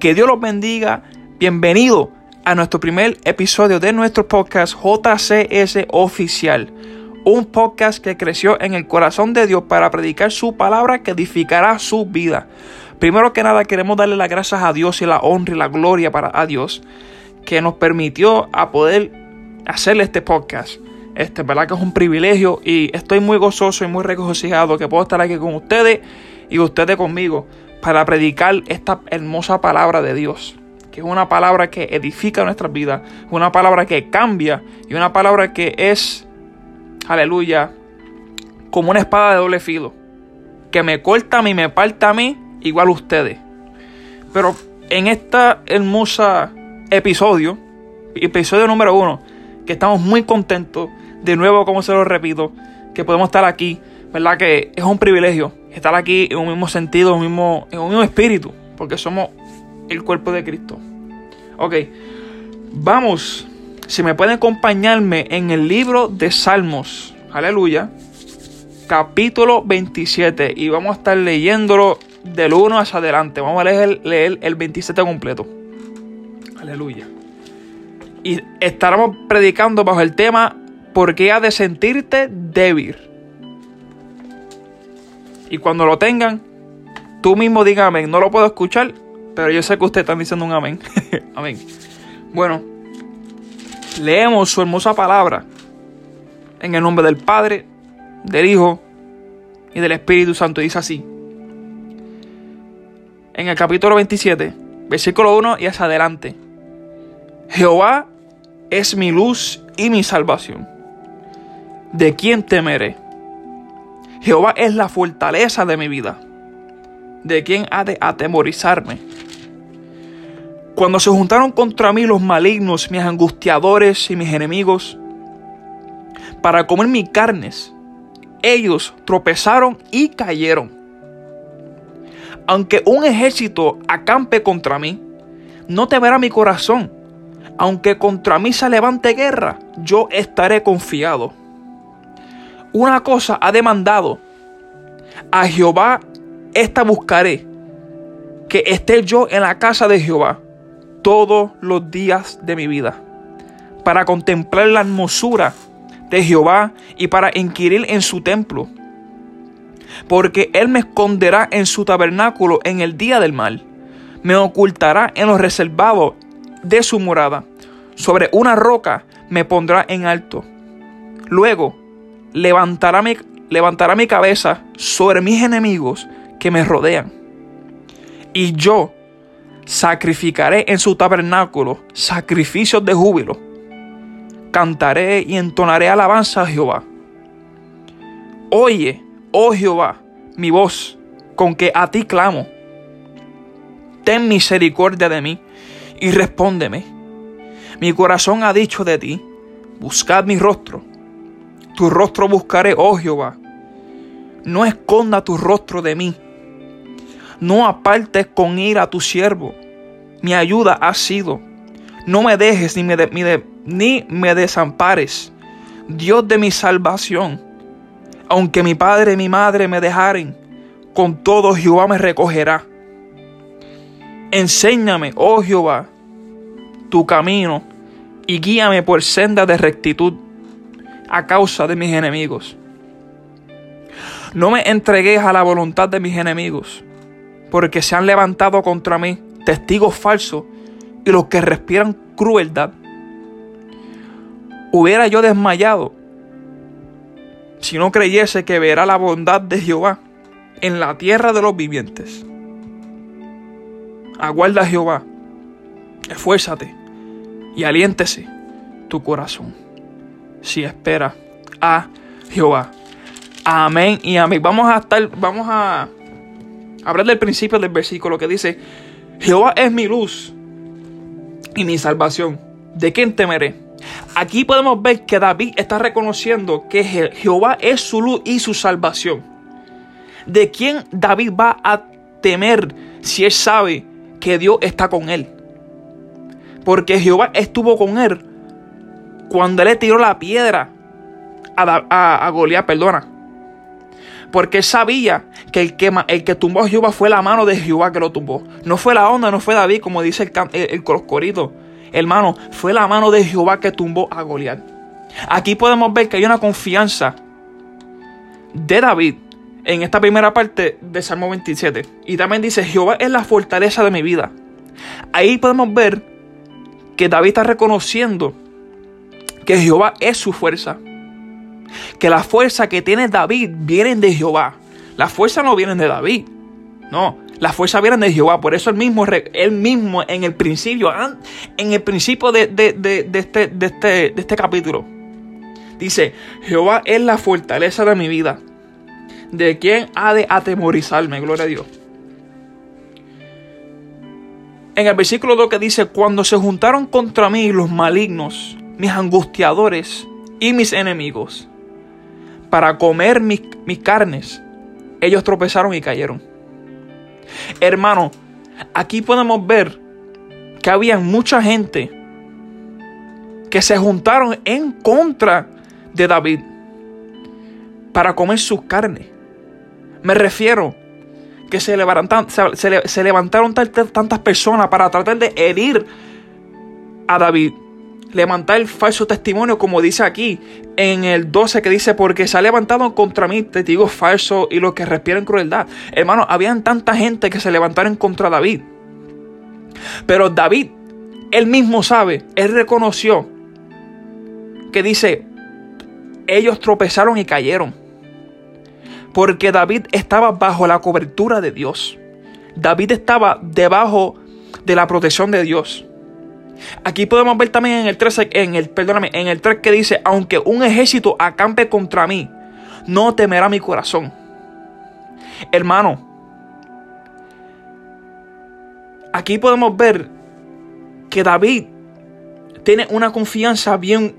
Que Dios los bendiga. Bienvenido a nuestro primer episodio de nuestro podcast JCS Oficial. Un podcast que creció en el corazón de Dios para predicar su palabra que edificará su vida. Primero que nada queremos darle las gracias a Dios y la honra y la gloria para a Dios que nos permitió a poder hacerle este podcast. Este, verdad que es un privilegio y estoy muy gozoso y muy regocijado que puedo estar aquí con ustedes y ustedes conmigo para predicar esta hermosa palabra de Dios, que es una palabra que edifica nuestras vidas, una palabra que cambia y una palabra que es, aleluya, como una espada de doble filo, que me corta a mí, me parta a mí, igual a ustedes. Pero en esta hermosa episodio, episodio número uno, que estamos muy contentos, de nuevo, como se lo repito, que podemos estar aquí, ¿verdad? Que es un privilegio estar aquí en un mismo sentido, en un mismo, en un mismo espíritu, porque somos el cuerpo de Cristo. Ok, vamos, si me pueden acompañarme en el libro de Salmos, aleluya, capítulo 27, y vamos a estar leyéndolo del 1 hacia adelante. Vamos a leer, leer el 27 completo. Aleluya. Y estaremos predicando bajo el tema ¿Por qué ha de sentirte débil? Y cuando lo tengan, tú mismo diga amén. No lo puedo escuchar, pero yo sé que ustedes están diciendo un amén. amén. Bueno, leemos su hermosa palabra en el nombre del Padre, del Hijo y del Espíritu Santo. Dice así. En el capítulo 27, versículo 1 y hacia adelante. Jehová es mi luz y mi salvación. ¿De quién temeré? Jehová es la fortaleza de mi vida. ¿De quién ha de atemorizarme? Cuando se juntaron contra mí los malignos, mis angustiadores y mis enemigos, para comer mis carnes, ellos tropezaron y cayeron. Aunque un ejército acampe contra mí, no temerá mi corazón. Aunque contra mí se levante guerra, yo estaré confiado una cosa ha demandado. A Jehová esta buscaré, que esté yo en la casa de Jehová todos los días de mi vida, para contemplar la hermosura de Jehová y para inquirir en su templo. Porque Él me esconderá en su tabernáculo en el día del mal, me ocultará en los reservados de su morada, sobre una roca me pondrá en alto. Luego levantará mi, mi cabeza sobre mis enemigos que me rodean. Y yo sacrificaré en su tabernáculo sacrificios de júbilo. Cantaré y entonaré alabanza a Jehová. Oye, oh Jehová, mi voz, con que a ti clamo. Ten misericordia de mí y respóndeme. Mi corazón ha dicho de ti, buscad mi rostro. Tu rostro buscaré, oh Jehová. No esconda tu rostro de mí. No apartes con ira a tu siervo. Mi ayuda ha sido. No me dejes ni me, ni me desampares. Dios de mi salvación. Aunque mi padre y mi madre me dejaren, con todo Jehová me recogerá. Enséñame, oh Jehová, tu camino y guíame por senda de rectitud a causa de mis enemigos. No me entregues a la voluntad de mis enemigos, porque se han levantado contra mí testigos falsos y los que respiran crueldad. Hubiera yo desmayado si no creyese que verá la bondad de Jehová en la tierra de los vivientes. Aguarda Jehová, esfuérzate y aliéntese tu corazón si espera a Jehová. Amén y amén. Vamos a estar, vamos a hablar del principio del versículo que dice, Jehová es mi luz y mi salvación. ¿De quién temeré? Aquí podemos ver que David está reconociendo que Jehová es su luz y su salvación. ¿De quién David va a temer si él sabe que Dios está con él? Porque Jehová estuvo con él cuando él le tiró la piedra a, a, Goliat, perdona. Porque él sabía que el que, el que tumbó a Jehová fue la mano de Jehová que lo tumbó. No fue la onda, no fue David, como dice el, el, el Hermano, fue la mano de Jehová que tumbó a Goliat. Aquí podemos ver que hay una confianza de David en esta primera parte de Salmo 27. Y también dice, Jehová es la fortaleza de mi vida. Ahí podemos ver que David está reconociendo que Jehová es su fuerza. Que la fuerza que tiene David viene de Jehová. La fuerza no viene de David. No, la fuerza viene de Jehová. Por eso él mismo, él mismo en el principio, en el principio de, este, de, este, de este capítulo, dice, Jehová es la fortaleza de mi vida. ¿De quién ha de atemorizarme? Gloria a Dios. En el versículo 2 que dice, cuando se juntaron contra mí los malignos, mis angustiadores y mis enemigos, para comer mis, mis carnes, ellos tropezaron y cayeron. Hermano, aquí podemos ver que había mucha gente que se juntaron en contra de David para comer sus carnes. Me refiero que se levantaron, se, levantaron tantas personas para tratar de herir a David. Levantar el falso testimonio, como dice aquí en el 12, que dice: Porque se ha levantado contra mí testigos falsos y los que respiran crueldad. Hermano, habían tanta gente que se levantaron contra David. Pero David, él mismo sabe, él reconoció que dice: Ellos tropezaron y cayeron. Porque David estaba bajo la cobertura de Dios. David estaba debajo de la protección de Dios. Aquí podemos ver también en el 3, en el, perdóname, en el 3 que dice, aunque un ejército acampe contra mí, no temerá mi corazón. Hermano, aquí podemos ver que David tiene una confianza bien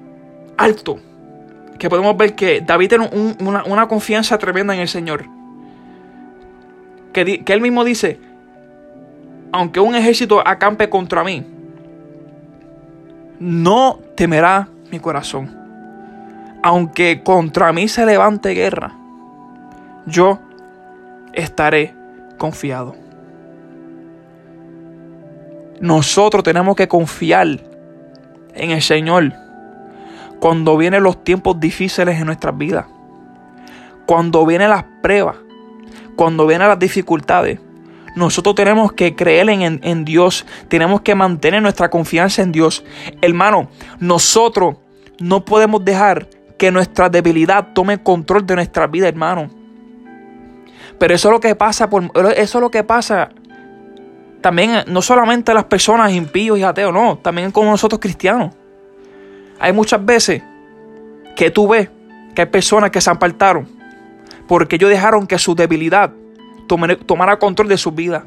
alto que podemos ver que David tiene una, confianza tremenda en el Señor. Que, que él mismo dice, aunque un ejército acampe contra mí, no temerá mi corazón. Aunque contra mí se levante guerra, yo estaré confiado. Nosotros tenemos que confiar en el Señor cuando vienen los tiempos difíciles en nuestras vidas, cuando vienen las pruebas, cuando vienen las dificultades, nosotros tenemos que creer en, Dios, tenemos que mantener nuestra confianza en Dios. Hermano, nosotros no podemos dejar que nuestra debilidad tome control de nuestra vida, hermano. Pero eso es lo que pasa, por, eso es lo que pasa también no solamente las personas impíos y ateos, no, también con nosotros cristianos. Hay muchas veces que tú ves que hay personas que se apartaron porque ellos dejaron que su debilidad tomara control de su vida.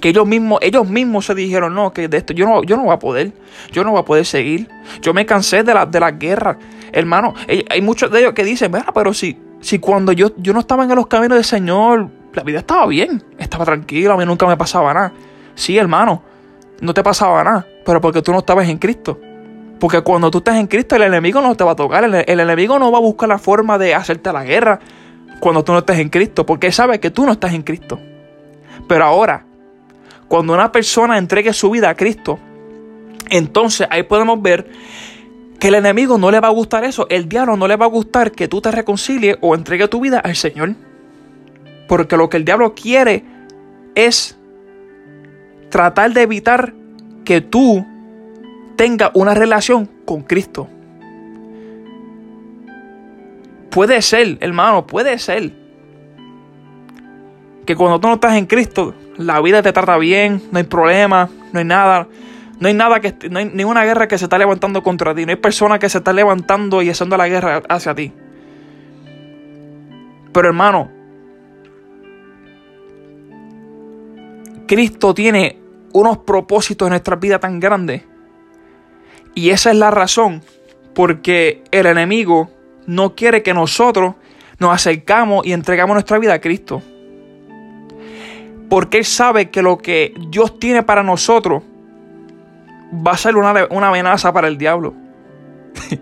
Que ellos mismos, ellos mismos se dijeron, no, que de esto yo no, yo no voy a poder, yo no voy a poder seguir. Yo me cansé de la, de la guerra. Hermano, hay muchos de ellos que dicen, pero si, si cuando yo, yo no estaba en los caminos del Señor, la vida estaba bien, estaba tranquila, a mí nunca me pasaba nada. Sí, hermano, no te pasaba nada, pero porque tú no estabas en Cristo. Porque cuando tú estás en Cristo, el enemigo no te va a tocar. El, enemigo no va a buscar la forma de hacerte la guerra cuando tú no estés en Cristo. Porque él sabe que tú no estás en Cristo. Pero ahora, cuando una persona entregue su vida a Cristo, entonces ahí podemos ver que el enemigo no le va a gustar eso. El diablo no le va a gustar que tú te reconcilies o entregue tu vida al Señor. Porque lo que el diablo quiere es tratar de evitar que tú tenga una relación con Cristo. Puede ser, hermano, puede ser que cuando tú no estás en Cristo, la vida te trata bien, no hay problema, no hay nada, no hay nada que no hay ninguna guerra que se está levantando contra ti, no hay persona que se está levantando y haciendo la guerra hacia ti. Pero hermano, Cristo tiene unos propósitos en nuestra vida tan grandes y esa es la razón porque el enemigo no quiere que nosotros nos acercamos y entregamos nuestra vida a Cristo. Porque Él sabe que lo que Dios tiene para nosotros va a ser una, una amenaza para el diablo.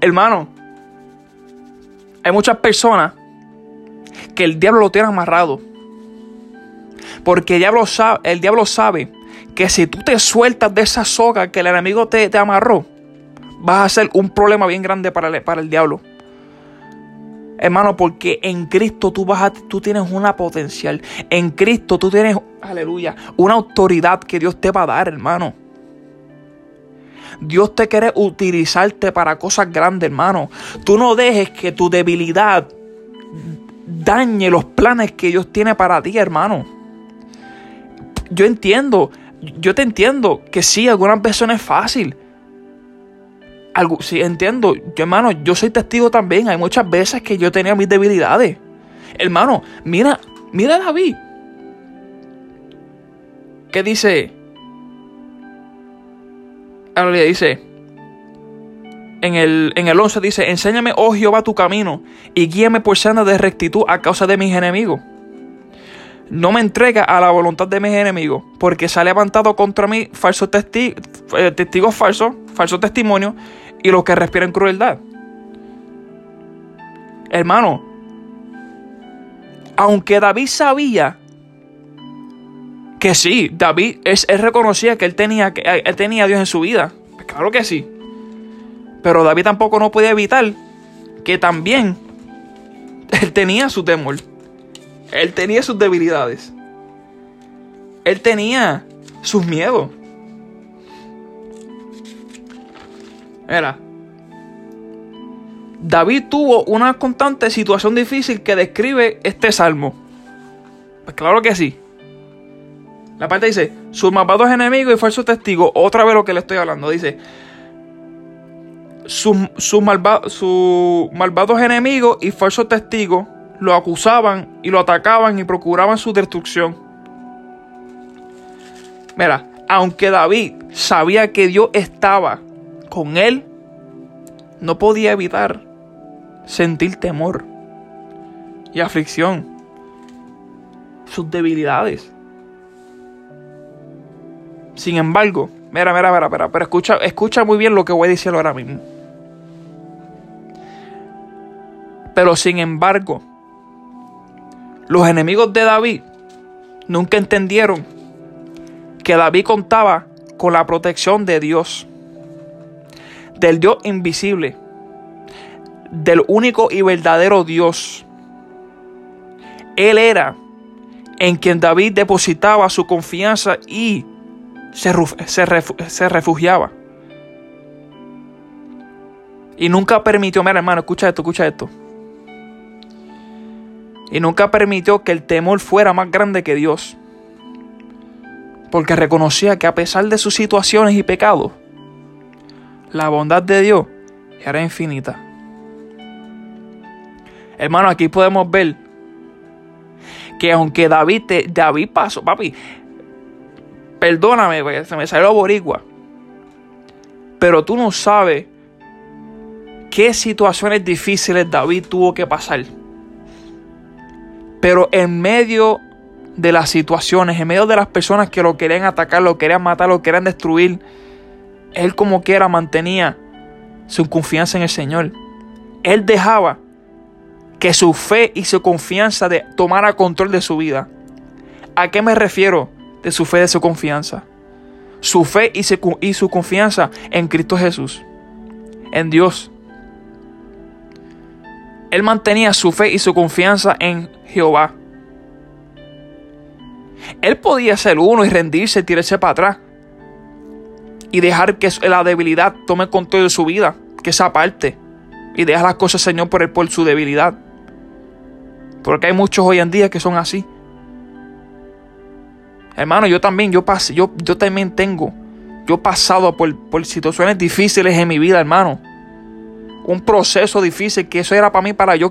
Hermano, Hay muchas personas que el diablo lo tiene amarrado. Porque el diablo sabe, el diablo sabe que si tú te sueltas de esa soga que el enemigo te, te amarró, vas a ser un problema bien grande para el, para el diablo. Hermano, porque en Cristo tú, vas a, tú tienes una potencial. En Cristo tú tienes, aleluya, una autoridad que Dios te va a dar, hermano. Dios te quiere utilizarte para cosas grandes, hermano. Tú no dejes que tu debilidad dañe los planes que Dios tiene para ti, hermano. Yo entiendo, yo te entiendo que sí, algunas veces no es fácil. Algo, sí, entiendo. Yo, hermano, yo soy testigo también. Hay muchas veces que yo tenía mis debilidades. Hermano, mira, mira a David. ¿Qué dice? Ahora le dice, en el, en el 11 dice, enséñame, oh Jehová, tu camino y guíame por senda de rectitud a causa de mis enemigos. No me entrega a la voluntad de mis enemigos, porque se ha levantado contra mí falsos eh, testigos falsos, falsos testimonios y los que respiran crueldad. Hermano, aunque David sabía que sí, David es, él reconocía que él tenía, que él tenía a Dios en su vida. Pues claro que sí. Pero David tampoco no podía evitar que también él tenía su temor. Él tenía sus debilidades. Él tenía sus miedos. Era. David tuvo una constante situación difícil que describe este salmo. Pues claro que sí. La parte dice, sus malvados enemigos y falsos testigos, otra vez lo que le estoy hablando, dice, sus, sus, malvados enemigos y falsos testigos lo acusaban y lo atacaban y procuraban su destrucción. Mira, aunque David sabía que Dios estaba con él, no podía evitar sentir temor y aflicción, sus debilidades. Sin embargo, mira, mira, mira, mira, pero escucha, escucha muy bien lo que voy a decir ahora mismo. Pero sin embargo, los enemigos de David nunca entendieron que David contaba con la protección de Dios, del Dios invisible, del único y verdadero Dios. Él era en quien David depositaba su confianza y se, refugiaba. Y nunca permitió, mira hermano, escucha esto, escucha esto. Y nunca permitió que el temor fuera más grande que Dios. Porque reconocía que a pesar de sus situaciones y pecados, la bondad de Dios era infinita. Hermano, aquí podemos ver que aunque David, te, David pasó, papi, perdóname, se me salió boricua. Pero tú no sabes qué situaciones difíciles David tuvo que pasar. Pero en medio de las situaciones, en medio de las personas que lo querían atacar, lo querían matar, lo querían destruir, él como quiera mantenía su confianza en el Señor. Él dejaba que su fe y su confianza de tomara control de su vida. ¿A qué me refiero? de su fe, de su confianza. Su fe y su, y su confianza en Cristo Jesús, en Dios. Él mantenía su fe y su confianza en Jehová. Él podía ser uno y rendirse, tirarse para atrás. Y dejar que la debilidad tome control de su vida, que esa parte. Y dejar las cosas, Señor, por, por su debilidad. Porque hay muchos hoy en día que son así. Hermano, yo también, yo pasé, yo, yo también tengo, yo he pasado por, por situaciones difíciles en mi vida, hermano. Un proceso difícil que eso era para mí, para yo,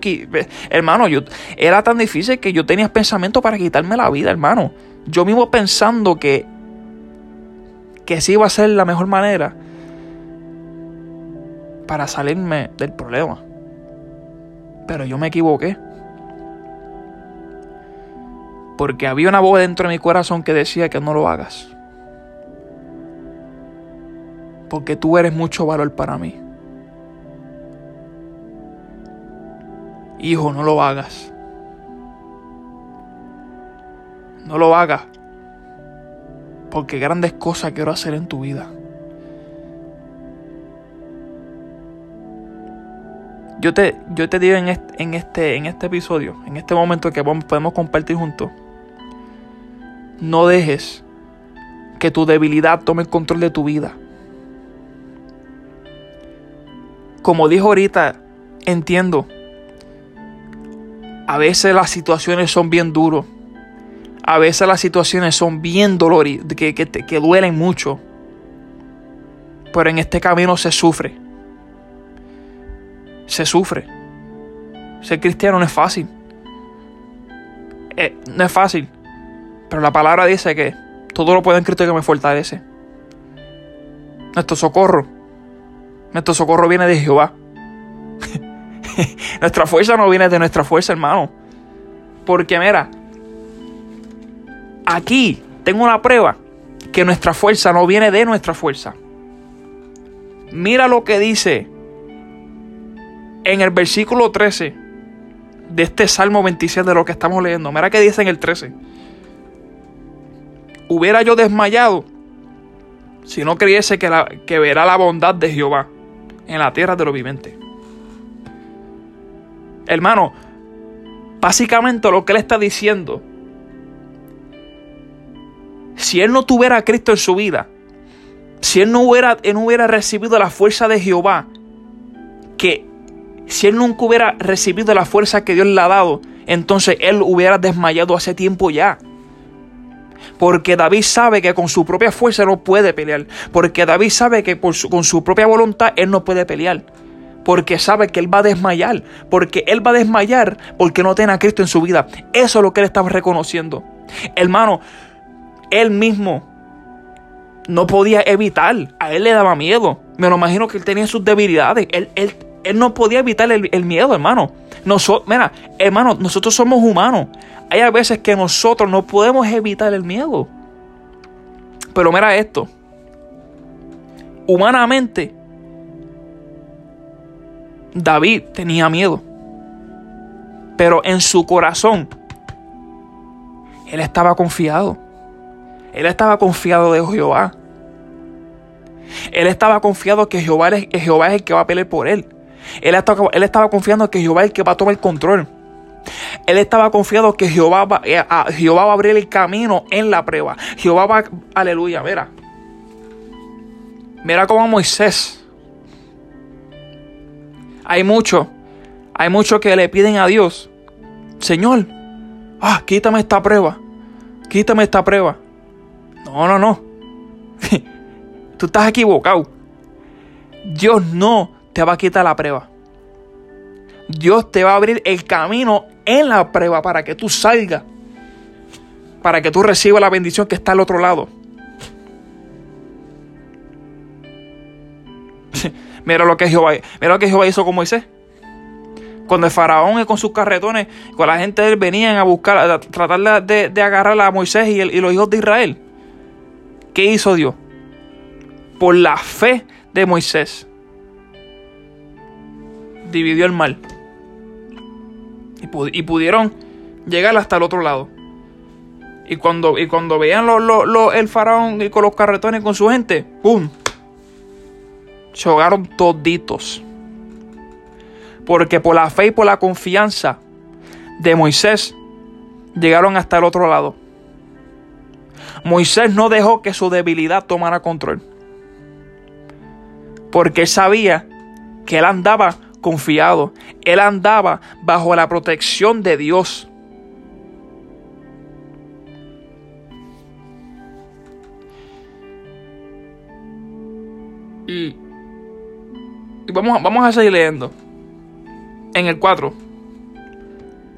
hermano, yo, era tan difícil que yo tenía pensamiento para quitarme la vida, hermano. Yo mismo pensando que, que sí iba a ser la mejor manera para salirme del problema. Pero yo me equivoqué. Porque había una voz dentro de mi corazón que decía que no lo hagas. Porque tú eres mucho valor para mí. hijo, no lo hagas. No lo hagas. Porque grandes cosas quiero hacer en tu vida. Yo te, yo te digo en este, en, este, en este episodio, en este momento que podemos compartir juntos, no dejes que tu debilidad tome el control de tu vida. Como dijo ahorita, entiendo. A veces las situaciones son bien duras. A veces las situaciones son bien dolorosas, que, que, que duelen mucho. Pero en este camino se sufre. Se sufre. Ser cristiano no es fácil. Eh, no es fácil. Pero la palabra dice que todo lo puede en Cristo que me fortalece. Nuestro socorro. Nuestro socorro viene de Jehová. nuestra fuerza no viene de nuestra fuerza, hermano. Porque mira, aquí tengo una prueba que nuestra fuerza no viene de nuestra fuerza. Mira lo que dice en el versículo 13 de este Salmo 27 de lo que estamos leyendo. Mira que dice en el 13. Hubiera yo desmayado si no creyese que, que verá la bondad de Jehová en la tierra de los vivientes. Hermano, básicamente lo que él está diciendo, si él no tuviera a Cristo en su vida, si él no hubiera, él hubiera recibido la fuerza de Jehová, que si él nunca hubiera recibido la fuerza que Dios le ha dado, entonces él hubiera desmayado hace tiempo ya. Porque David sabe que con su propia fuerza no puede pelear. Porque David sabe que con su propia voluntad él no puede pelear. Porque sabe que él va a desmayar. Porque él va a desmayar porque no tiene a Cristo en su vida. Eso es lo que él estaba reconociendo. Hermano, él mismo no podía evitar. A él le daba miedo. Me lo imagino que él tenía sus debilidades. Él, él, él no podía evitar el, miedo, hermano. Nosotros, mira, hermano, nosotros somos humanos. Hay a veces que nosotros no podemos evitar el miedo. Pero mira esto. Humanamente, David tenía miedo. Pero en su corazón, él estaba confiado. Él estaba confiado de Jehová. Él estaba confiado que Jehová es, Jehová es el que va a pelear por él. Él estaba, él confiando que Jehová es el que va a tomar el control. Él estaba confiado que Jehová va, eh, Jehová va a abrir el camino en la prueba. Jehová va, aleluya, mira. Mira cómo Moisés. Hay mucho, hay muchos que le piden a Dios, Señor, ah, quítame esta prueba, quítame esta prueba. No, no, no. Tú estás equivocado. Dios no te va a quitar la prueba. Dios te va a abrir el camino en la prueba para que tú salgas. Para que tú recibas la bendición que está al otro lado. mira lo que Jehová, mira lo que Jehová hizo con Moisés. Cuando el faraón con sus carretones, con la gente de él venían a buscar, a tratar de, agarrar a Moisés y los hijos de Israel. ¿Qué hizo Dios? Por la fe de Moisés dividió el mal. Y, pudieron llegar hasta el otro lado. Y cuando, y cuando veían el faraón y con los carretones con su gente, ¡pum! Se ahogaron toditos. Porque por la fe y por la confianza de Moisés llegaron hasta el otro lado. Moisés no dejó que su debilidad tomara control. Porque él sabía que él andaba confiado. Él andaba bajo la protección de Dios. Y, vamos, vamos a seguir leyendo. En el 4.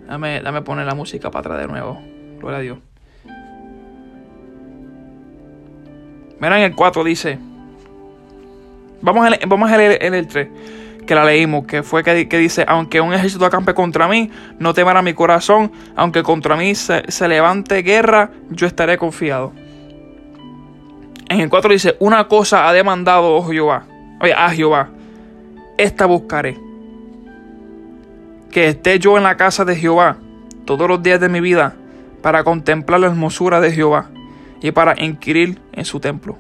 Dame, dame poner la música para atrás de nuevo. Gloria a Dios. Mira en el 4 dice. Vamos a, vamos a leer en el 3 que la leímos, que fue que, dice, aunque un ejército acampe contra mí, no temerá mi corazón, aunque contra mí se, levante guerra, yo estaré confiado. En el 4 dice, una cosa ha demandado oh Jehová, oye, a Jehová, esta buscaré, que esté yo en la casa de Jehová todos los días de mi vida para contemplar la hermosura de Jehová y para inquirir en su templo.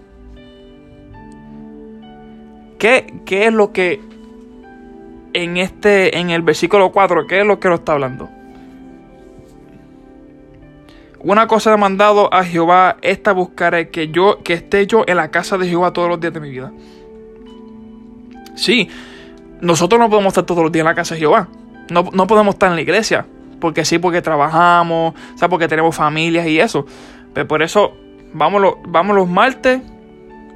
¿Qué, qué es lo que en este en el versículo 4, qué es lo que lo está hablando? Una cosa he mandado a Jehová, esta buscaré que yo que esté yo en la casa de Jehová todos los días de mi vida. Sí, nosotros no podemos estar todos los días en la casa de Jehová. No, no podemos estar en la iglesia. Porque sí, porque trabajamos, o sea, porque tenemos familias y eso. Pero por eso vamos los, martes,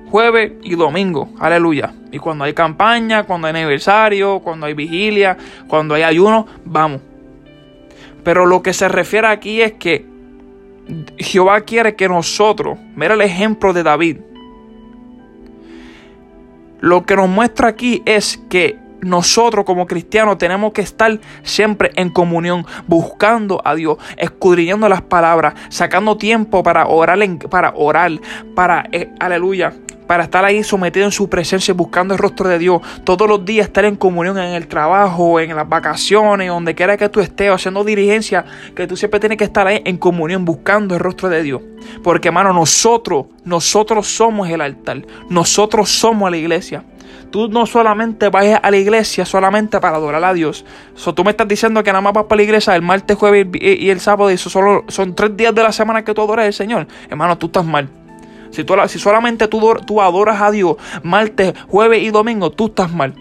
jueves y domingo. Aleluya. Y cuando hay campaña, cuando hay aniversario, cuando hay vigilia, cuando hay ayuno, vamos. Pero lo que se refiere aquí es que Jehová quiere que nosotros, mira el ejemplo de David. Lo que nos muestra aquí es que nosotros como cristianos tenemos que estar siempre en comunión, buscando a Dios, escudriñando las palabras, sacando tiempo para orar, para orar, para, eh, aleluya, para estar ahí sometido en su presencia, buscando el rostro de Dios. Todos los días estar en comunión en el trabajo, en las vacaciones, donde quiera que tú estés, haciendo dirigencia, que tú siempre tienes que estar ahí en comunión, buscando el rostro de Dios. Porque, hermano, nosotros, nosotros somos el altar, nosotros somos la iglesia. Tú no solamente vayas a la iglesia solamente para adorar a Dios. So, tú me estás diciendo que nada más vas para la iglesia el martes, jueves y el sábado y eso solo son tres días de la semana que tú adoras al Señor. Hermano, tú estás mal. Si, tú, si solamente tú, tú adoras a Dios martes, jueves y domingo, tú estás mal.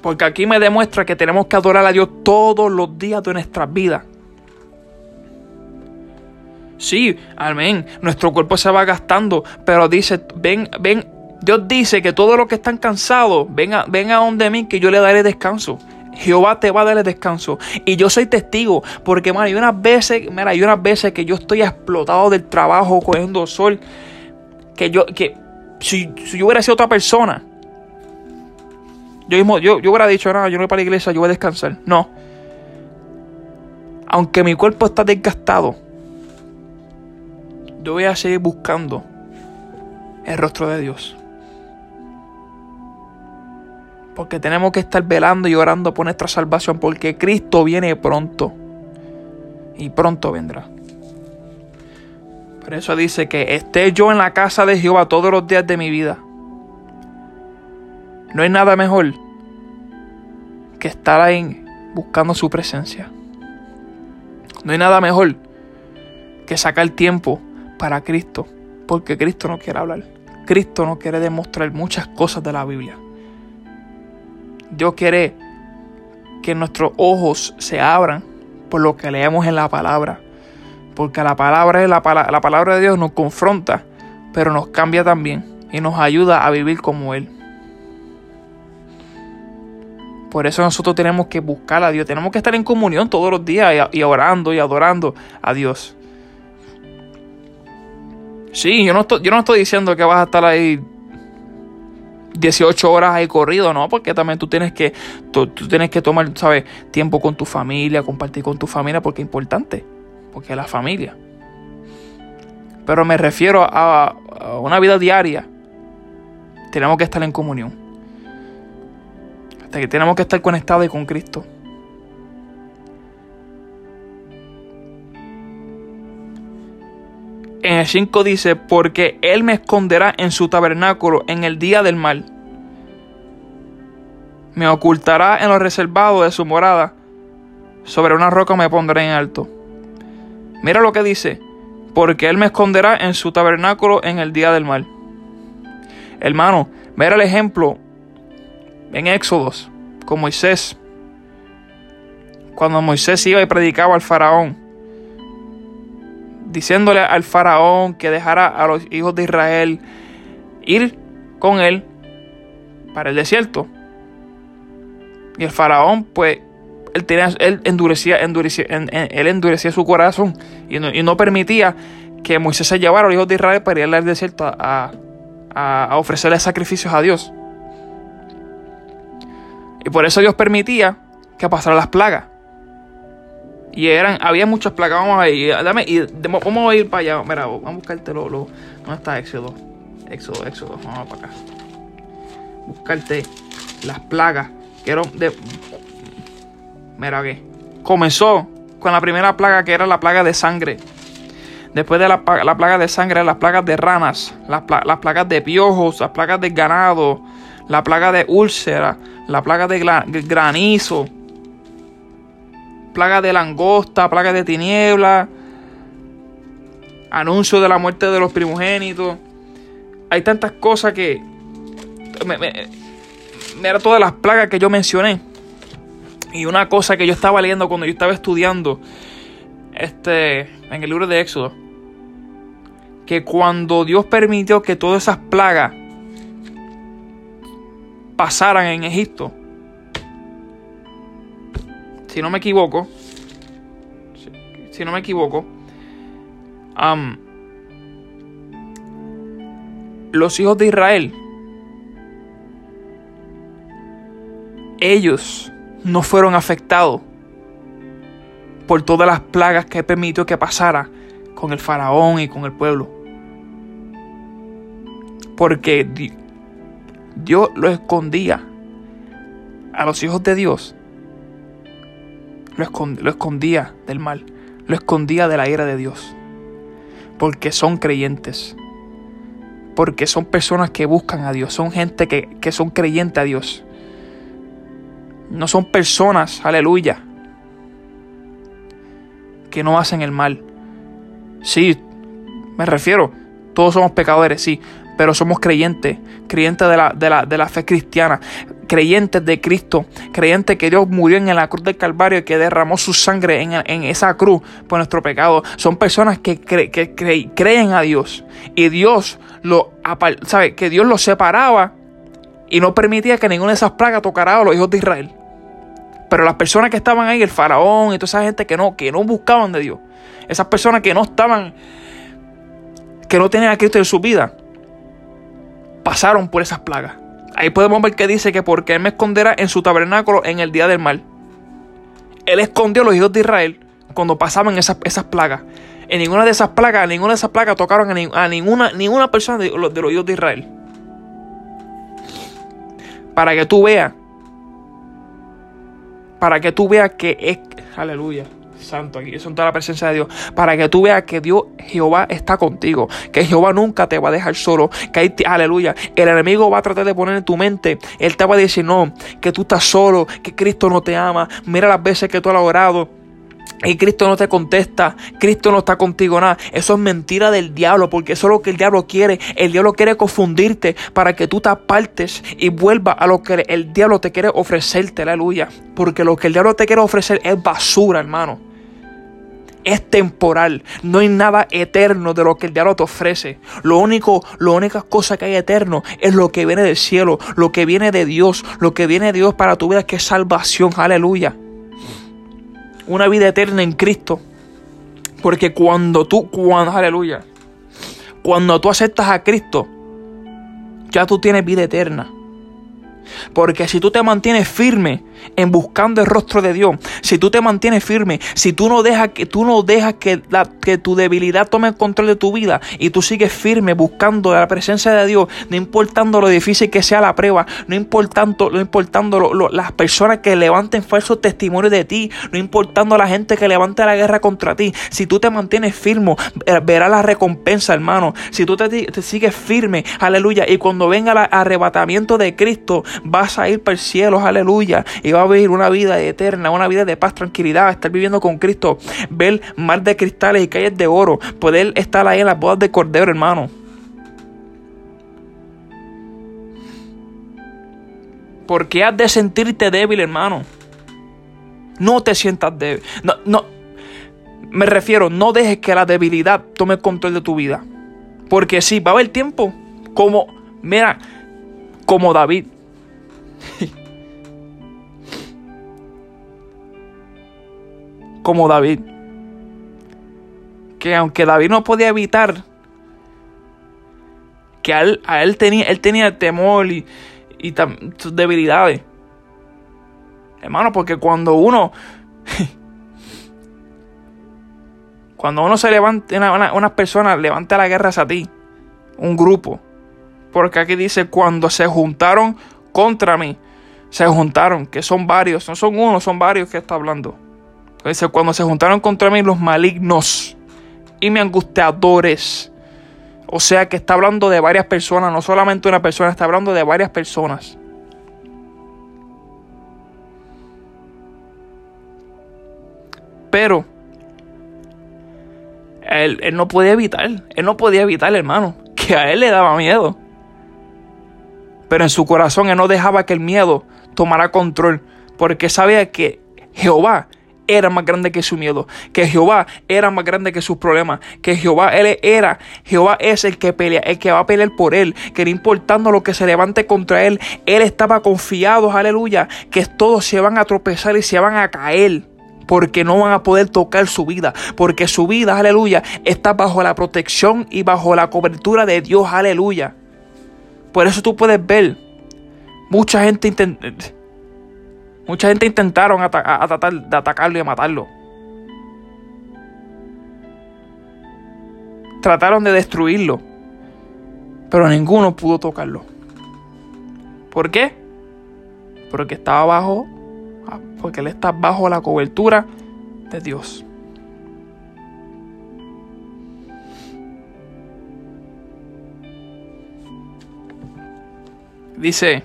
Porque aquí me demuestra que tenemos que adorar a Dios todos los días de nuestras vidas. Sí, amén. Nuestro cuerpo se va gastando, pero dice, ven, ven, Dios dice que todos los que están cansados, vengan ven a donde mí que yo le daré descanso. Jehová te va a dar el descanso. Y yo soy testigo, porque man, hay unas veces, mira, hay unas veces que yo estoy explotado del trabajo, cogiendo sol, que yo, que si, yo hubiera sido otra persona, yo mismo, yo, yo hubiera dicho, no, yo no voy para la iglesia, yo voy a descansar. No. Aunque mi cuerpo está desgastado, yo voy a seguir buscando el rostro de Dios. Porque tenemos que estar velando y orando por nuestra salvación. Porque Cristo viene pronto. Y pronto vendrá. Por eso dice que esté yo en la casa de Jehová todos los días de mi vida. No hay nada mejor que estar ahí buscando su presencia. No hay nada mejor que sacar tiempo para Cristo. Porque Cristo no quiere hablar. Cristo no quiere demostrar muchas cosas de la Biblia. Dios quiere que nuestros ojos se abran por lo que leemos en la palabra. Porque la palabra, la, la palabra de Dios nos confronta, pero nos cambia también y nos ayuda a vivir como Él. Por eso nosotros tenemos que buscar a Dios, tenemos que estar en comunión todos los días y, orando y adorando a Dios. Sí, yo no, estoy, yo no estoy diciendo que vas a estar ahí 18 horas ahí corrido, ¿no? Porque también tú tienes que, tú, tienes que tomar, ¿sabes? Tiempo con tu familia, compartir con tu familia, porque es importante, porque es la familia. Pero me refiero a, a una vida diaria. Tenemos que estar en comunión. Hasta que tenemos que estar conectados con Cristo. En el 5 dice, porque Él me esconderá en su tabernáculo en el día del mal. Me ocultará en lo reservado de su morada. Sobre una roca me pondré en alto. Mira lo que dice, porque Él me esconderá en su tabernáculo en el día del mal. Hermano, mira el ejemplo en Éxodos con Moisés. Cuando Moisés iba y predicaba al faraón diciéndole al faraón que dejara a los hijos de Israel ir con él para el desierto. Y el faraón, pues, él, tenía, él, endurecía, endurecía, él endurecía su corazón y no, permitía que Moisés se llevara a los hijos de Israel para ir al desierto a, a ofrecerle sacrificios a Dios. Y por eso Dios permitía que pasaran las plagas. Y eran, había muchas placas. Vamos a ir, dame, y vamos a ir para allá. Mira, vamos a buscarte lo, lo ¿Dónde está Éxodo? Éxodo, Éxodo. Vamos para acá. Buscarte las plagas que eran de. Mira que comenzó con la primera plaga que era la plaga de sangre. Después de la, plaga de sangre, las plagas de ranas, las, las, plagas de piojos, las plagas de ganado, la plaga de úlcera, la plaga de granizo, plaga de langosta, plaga de tiniebla, anuncio de la muerte de los primogénitos. Hay tantas cosas que... Mira todas las plagas que yo mencioné. Y una cosa que yo estaba leyendo cuando yo estaba estudiando este, en el libro de Éxodo, que cuando Dios permitió que todas esas plagas pasaran en Egipto, si no me equivoco, si, no me equivoco, los hijos de Israel, ellos no fueron afectados por todas las plagas que permitió que pasara con el faraón y con el pueblo. Porque Dios lo escondía a los hijos de Dios. Lo, escondía del mal. Lo escondía de la ira de Dios. Porque son creyentes. Porque son personas que buscan a Dios. Son gente que, que son creyentes a Dios. No son personas, aleluya, que no hacen el mal. Sí, me refiero, todos somos pecadores, sí, pero somos creyentes, creyentes de la, de la, de la fe cristiana, creyentes de Cristo, creyentes que Dios murió en la cruz del Calvario y que derramó su sangre en, en esa cruz por nuestro pecado. Son personas que, que creen a Dios y Dios lo, sabe, que Dios los separaba y no permitía que ninguna de esas plagas tocara a los hijos de Israel. Pero las personas que estaban ahí, el faraón y toda esa gente que no, que no buscaban de Dios, esas personas que no estaban, que no tenían a Cristo en su vida, pasaron por esas plagas. Ahí podemos ver que dice que porque Él me esconderá en su tabernáculo en el día del mal. Él escondió a los hijos de Israel cuando pasaban esas, esas plagas. En ninguna de esas plagas, ninguna de esas plagas tocaron a, ninguna, ninguna persona de, de los hijos de Israel. Para que tú veas para que tú veas que es, aleluya, santo, aquí son toda la presencia de Dios, para que tú veas que Dios, Jehová está contigo, que Jehová nunca te va a dejar solo, que hay, aleluya, el enemigo va a tratar de poner en tu mente, él te va a decir, no, que tú estás solo, que Cristo no te ama, mira las veces que tú has orado, y Cristo no te contesta, Cristo no está contigo nada. Eso es mentira del diablo, porque eso es lo que el diablo quiere. El diablo quiere confundirte para que tú te apartes y vuelvas a lo que el diablo te quiere ofrecerte, aleluya. Porque lo que el diablo te quiere ofrecer es basura, hermano. Es temporal, no hay nada eterno de lo que el diablo te ofrece. Lo único, lo única cosa que hay eterno es lo que viene del cielo, lo que viene de Dios, lo que viene de Dios para tu vida, que es salvación, aleluya una vida eterna en Cristo. Porque cuando tú, cuando, aleluya, cuando tú aceptas a Cristo, ya tú tienes vida eterna. Porque si tú te mantienes firme en buscando el rostro de Dios, si tú te mantienes firme, si tú no dejas que tú no dejas que, la, que tu debilidad tome el control de tu vida y tú sigues firme buscando la presencia de Dios, no importando lo difícil que sea la prueba, no importando, no importando las personas que levanten falsos testimonios de ti, no importando la gente que levante la guerra contra ti, si tú te mantienes firme, eh, verás la recompensa, hermano. Si tú te sigues firme, aleluya, y cuando venga el arrebatamiento de Cristo, vas a ir para el cielo, aleluya, y va a vivir una vida eterna, una vida de paz, tranquilidad, estar viviendo con Cristo, ver mar de cristales y calles de oro, poder estar ahí en las bodas de Cordero, hermano. Porque has de sentirte débil, hermano. No te sientas débil. No, no. Me refiero, no dejes que la debilidad tome control de tu vida. Porque sí, va a haber tiempo como, mira, como David. como David. Que aunque David no podía evitar que a él, tenía, él tenía temor y, y sus debilidades. Hermano, porque cuando uno. cuando uno se levanta, una, una persona levanta la guerra hacia ti, un grupo. Porque aquí dice: cuando se juntaron contra mí. se juntaron, que son varios, no son uno, son varios que está hablando. Dice, cuando se juntaron contra mí los malignos y mis angustiadores. O sea que está hablando de varias personas, no solamente una persona, está hablando de varias personas. Pero él, él, no podía evitar, él no podía evitar, hermano, que a él le daba miedo. Pero en su corazón él no dejaba que el miedo tomara control, porque sabía que Jehová era más grande que su miedo, que Jehová era más grande que sus problemas, que Jehová él era, Jehová es el que pelea, el que va a pelear por él, que no importando lo que se levante contra él, él estaba confiado, aleluya, que todos se van a tropezar y se van a caer porque no van a poder tocar su vida, porque su vida, aleluya, está bajo la protección y bajo la cobertura de Dios, aleluya. Por eso tú puedes ver, mucha gente Mucha gente intentaron de atacarlo y matarlo. Trataron de destruirlo. Pero ninguno pudo tocarlo. ¿Por qué? Porque estaba bajo. Porque él está bajo la cobertura de Dios. Dice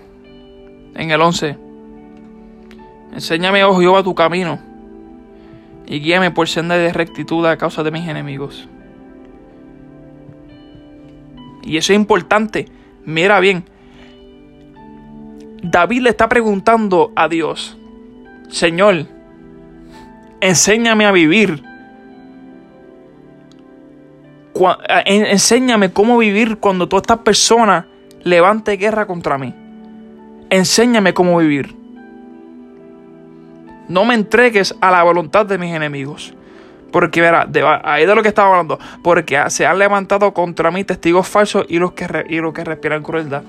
en el 11. Enséñame, oh Jehová, tu camino y guíame por senda de rectitud a causa de mis enemigos. Y eso es importante. Mira bien. David le está preguntando a Dios, Señor, enséñame a vivir. Enséñame cómo vivir cuando toda esta persona levante guerra contra mí. Enséñame cómo vivir. No me entregues a la voluntad de mis enemigos. Porque verá, ahí de lo que estaba hablando. Porque se han levantado contra mí testigos falsos y los que, los que respiran crueldad.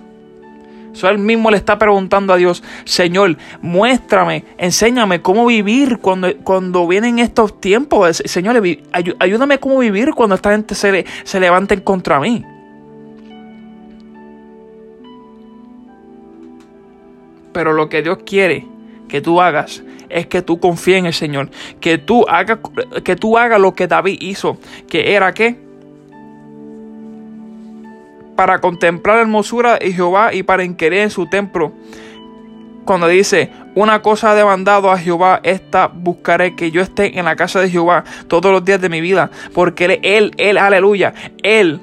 So, él mismo le está preguntando a Dios, Señor, muéstrame, enséñame cómo vivir cuando, cuando vienen estos tiempos. Señor, ayúdame cómo vivir cuando esta gente se, se levanten contra mí. Pero lo que Dios quiere que tú hagas es que tú confíes en el Señor, que tú hagas que tú lo que David hizo, que era que para contemplar la hermosura de Jehová y para inquirir en su templo. Cuando dice, una cosa ha demandado a Jehová, esta buscaré que yo esté en la casa de Jehová todos los días de mi vida, porque él, él, él aleluya, él,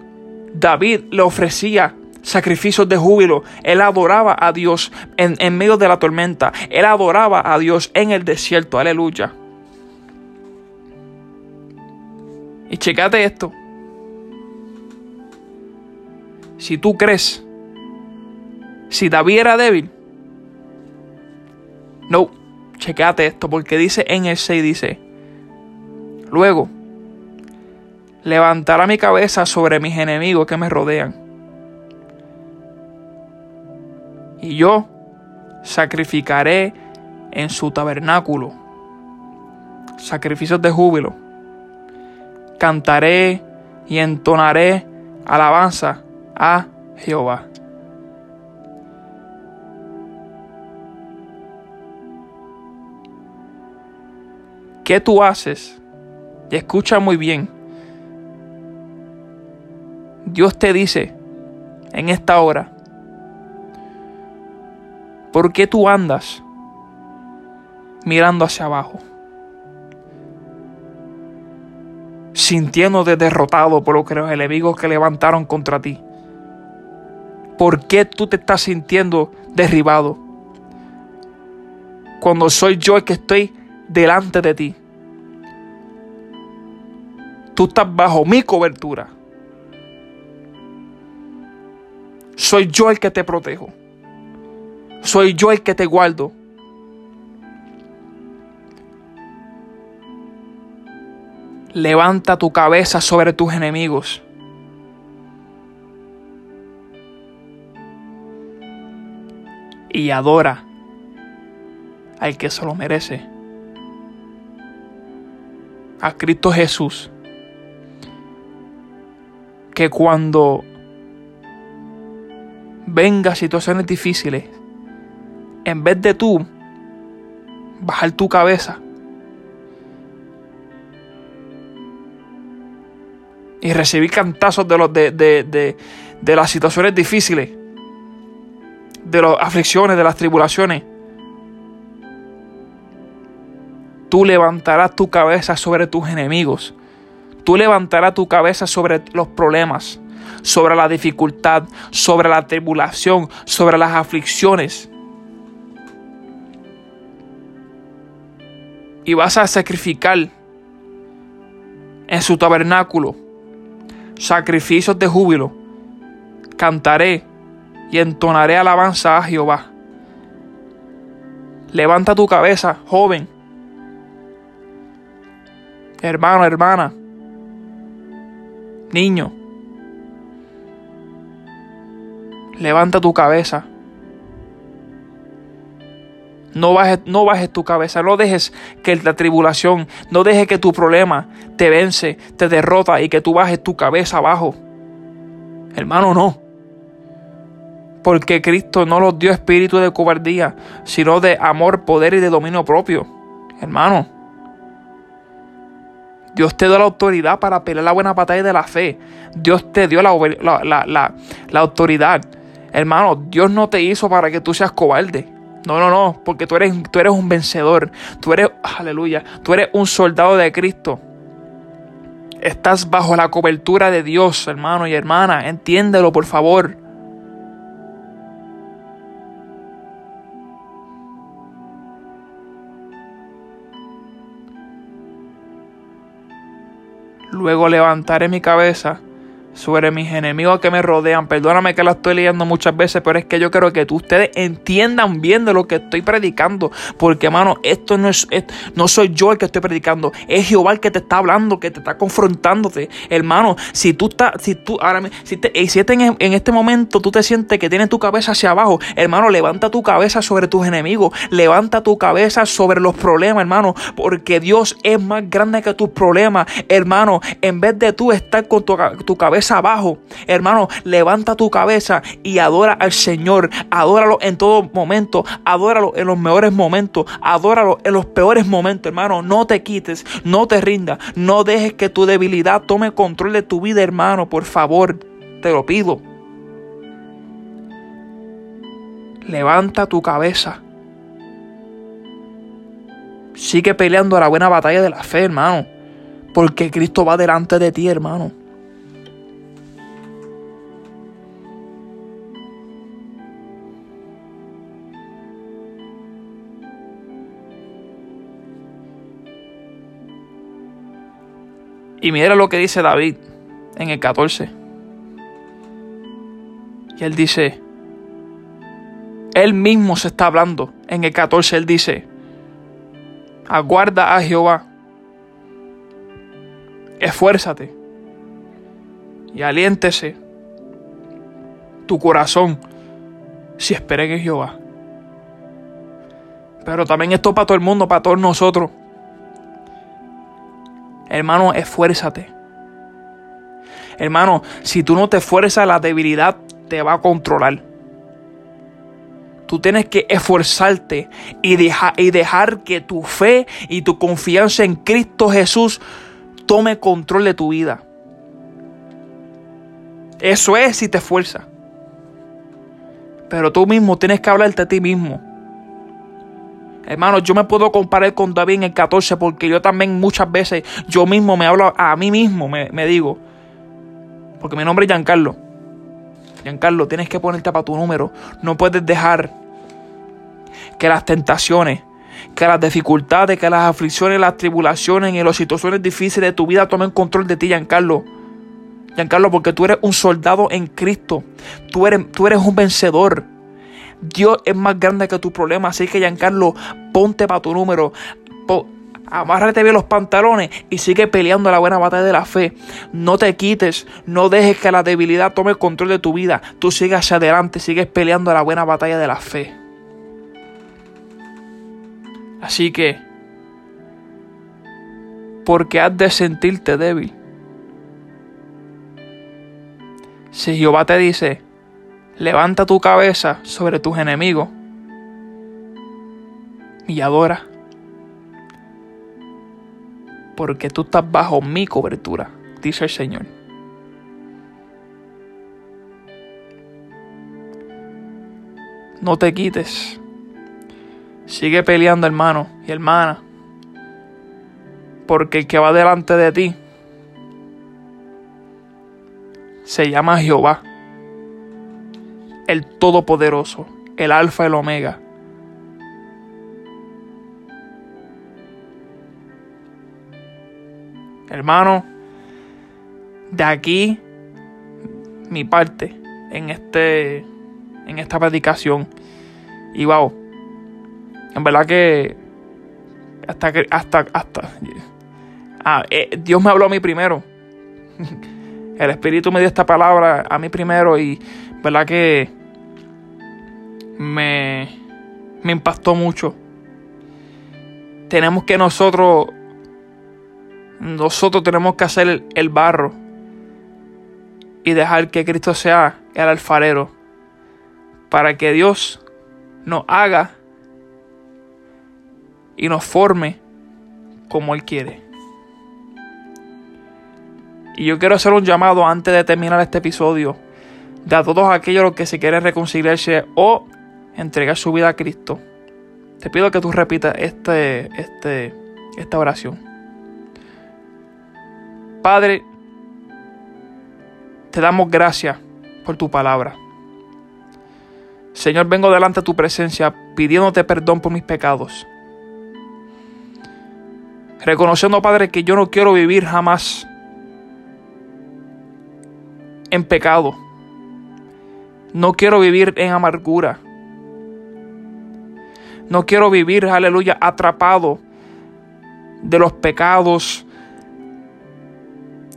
David le ofrecía sacrificios de júbilo. Él adoraba a Dios en, medio de la tormenta. Él adoraba a Dios en el desierto. Aleluya. Y checate esto. Si tú crees, si David era débil, no, checate esto, porque dice en el 6, dice, luego, levantará mi cabeza sobre mis enemigos que me rodean y yo sacrificaré en su tabernáculo sacrificios de júbilo. Cantaré y entonaré alabanza a Jehová. ¿Qué tú haces? Escucha muy bien. Dios te dice en esta hora, ¿Por qué tú andas mirando hacia abajo? Sintiéndote derrotado por los enemigos que levantaron contra ti. ¿Por qué tú te estás sintiendo derribado? Cuando soy yo el que estoy delante de ti. Tú estás bajo mi cobertura. Soy yo el que te protejo. Soy yo el que te guardo. Levanta tu cabeza sobre tus enemigos. Y adora al que se lo merece. A Cristo Jesús. Que cuando venga situaciones difíciles, en vez de tú bajar tu cabeza y recibir cantazos de, los, de, de, de las situaciones difíciles, de las aflicciones, de las tribulaciones, tú levantarás tu cabeza sobre tus enemigos. Tú levantarás tu cabeza sobre los problemas, sobre la dificultad, sobre la tribulación, sobre las aflicciones. Y vas a sacrificar en su tabernáculo sacrificios de júbilo. Cantaré y entonaré alabanza a Jehová. Levanta tu cabeza, joven. Hermano, hermana. Niño. Levanta tu cabeza. No bajes, no bajes tu cabeza, no dejes que la tribulación, no dejes que tu problema te vence, te derrota y que tú bajes tu cabeza abajo. Hermano, no. Porque Cristo no nos dio espíritu de cobardía, sino de amor, poder y de dominio propio. Hermano, Dios te dio la autoridad para pelear la buena batalla de la fe. Dios te dio la, la autoridad Hermano, Dios no te hizo para que tú seas cobarde. No, no, no, porque tú eres, tú eres un vencedor. Tú eres, aleluya, tú eres un soldado de Cristo. Estás bajo la cobertura de Dios, hermano y hermana. Entiéndelo, por favor. Luego levantaré mi cabeza sobre mis enemigos que me rodean. Perdóname que la estoy leyendo muchas veces, pero es que yo quiero que tú, ustedes entiendan bien de lo que estoy predicando. Porque, hermano, esto no es, no soy yo el que estoy predicando, es Jehová el que te está hablando, que te está confrontándote. Hermano, si tú estás, si tú ahora si, te, si este, en, en este momento tú te sientes que tienes tu cabeza hacia abajo, hermano, levanta tu cabeza sobre tus enemigos, levanta tu cabeza sobre los problemas, hermano, porque Dios es más grande que tus problemas, hermano. En vez de tú estar con tu, tu cabeza abajo. Hermano, levanta tu cabeza y adora al Señor. Adóralo en todo momento. Adóralo en los mejores momentos. Adóralo en los peores momentos, hermano. No te quites, no te rindas. No dejes que tu debilidad tome control de tu vida, hermano. Por favor, te lo pido. Levanta tu cabeza. Sigue peleando la buena batalla de la fe, hermano. Porque Cristo va delante de ti, hermano. Y mira lo que dice David en el 14. Y él dice, él mismo se está hablando. En el 14 él dice, aguarda a Jehová, esfuérzate y aliéntese tu corazón si esperen en Jehová. Pero también esto para todo el mundo, para todos nosotros. Hermano, esfuérzate. Hermano, si tú no te esfuerzas, la debilidad te va a controlar. Tú tienes que esforzarte y, y dejar que tu fe y tu confianza en Cristo Jesús tome control de tu vida. Eso es si te esfuerzas. Pero tú mismo tienes que hablarte a ti mismo. Hermano, yo me puedo comparar con David en el 14 porque yo también muchas veces yo mismo me hablo a mí mismo, me, digo. Porque mi nombre es Giancarlo. Giancarlo, tienes que ponerte para tu número. No puedes dejar que las tentaciones, que las dificultades, que las aflicciones, las tribulaciones y las situaciones difíciles de tu vida tomen control de ti, Giancarlo. Giancarlo, porque tú eres un soldado en Cristo. Tú eres, tú eres un vencedor. Dios es más grande que tu problema. Así que, Giancarlo, ponte para tu número. amárrate bien los pantalones y sigue peleando la buena batalla de la fe. No te quites, no dejes que la debilidad tome el control de tu vida. Tú sigues hacia adelante, sigues peleando la buena batalla de la fe. Así que, porque has de sentirte débil. Si Jehová te dice, levanta tu cabeza sobre tus enemigos. y adora. Porque tú estás bajo mi cobertura, dice el Señor. No te quites. Sigue peleando, hermano y hermana. Porque el que va delante de ti se llama Jehová, el Todopoderoso, el Alfa y el Omega. Hermano, de aquí mi parte en este en esta predicación. Y wow, en verdad que hasta que hasta hasta ah, eh, Dios me habló a mí primero. El Espíritu me dio esta palabra a mí primero y verdad que me, me impactó mucho. Tenemos que nosotros, nosotros tenemos que hacer el barro y dejar que Cristo sea el alfarero para que Dios nos haga y nos forme como Él quiere. Y yo quiero hacer un llamado antes de terminar este episodio de a todos aquellos que se quieren reconciliarse o entregar su vida a Cristo. Te pido que tú repitas este, este, esta oración. Padre, te damos gracias por tu palabra. Señor, vengo delante de tu presencia pidiéndote perdón por mis pecados. Reconociendo, Padre, que yo no quiero vivir jamás en pecado. No quiero vivir en amargura. No quiero vivir, aleluya, atrapado de los pecados,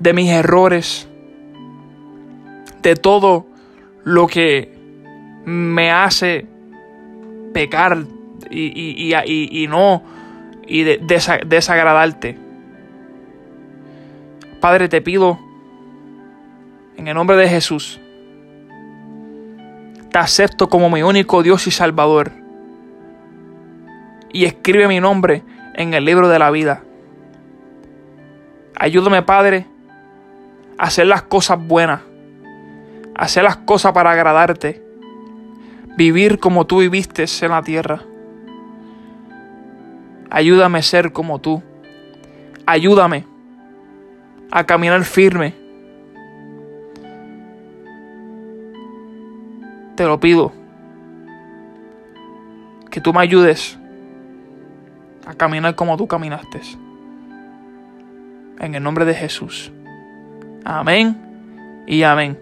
de mis errores, de todo lo que me hace pecar y, no y desagradarte. Padre, te pido en el nombre de Jesús, te acepto como mi único Dios y Salvador. Y escribe mi nombre en el libro de la vida. Ayúdame, Padre, a hacer las cosas buenas, a hacer las cosas para agradarte, vivir como tú viviste en la tierra. Ayúdame a ser como tú. Ayúdame a caminar firme te lo pido, que tú me ayudes caminar como tú caminaste. En el nombre de Jesús. Amén y amén.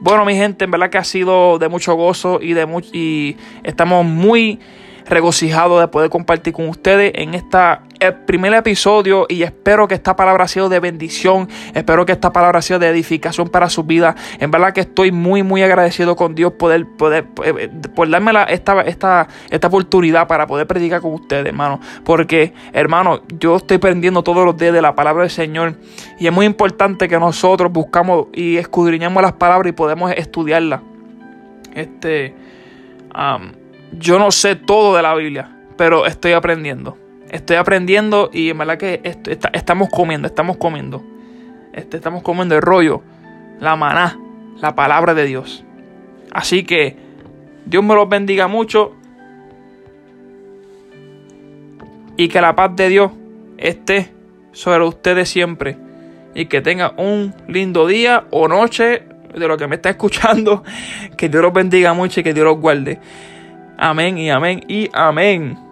Bueno, mi gente, en verdad que ha sido de mucho gozo y de mucho y estamos muy regocijado de poder compartir con ustedes en este primer episodio y espero que esta palabra ha sido de bendición, espero que esta palabra ha sido de edificación para su vida. En verdad que estoy muy, muy agradecido con Dios poder, eh, por darme esta, esta, esta oportunidad para poder predicar con ustedes, hermano. Porque, hermano, yo estoy aprendiendo todos los días de la palabra del Señor y es muy importante que nosotros buscamos y escudriñamos las palabras y podemos estudiarlas. Este yo no sé todo de la Biblia, pero estoy aprendiendo. Estoy aprendiendo y en verdad que estamos comiendo, estamos comiendo. Este, estamos comiendo el rollo, la maná, la palabra de Dios. Así que Dios me los bendiga mucho y que la paz de Dios esté sobre ustedes siempre y que tengan un lindo día o noche de lo que me está escuchando. Que Dios los bendiga mucho y que Dios los guarde. Amén y amén y amén.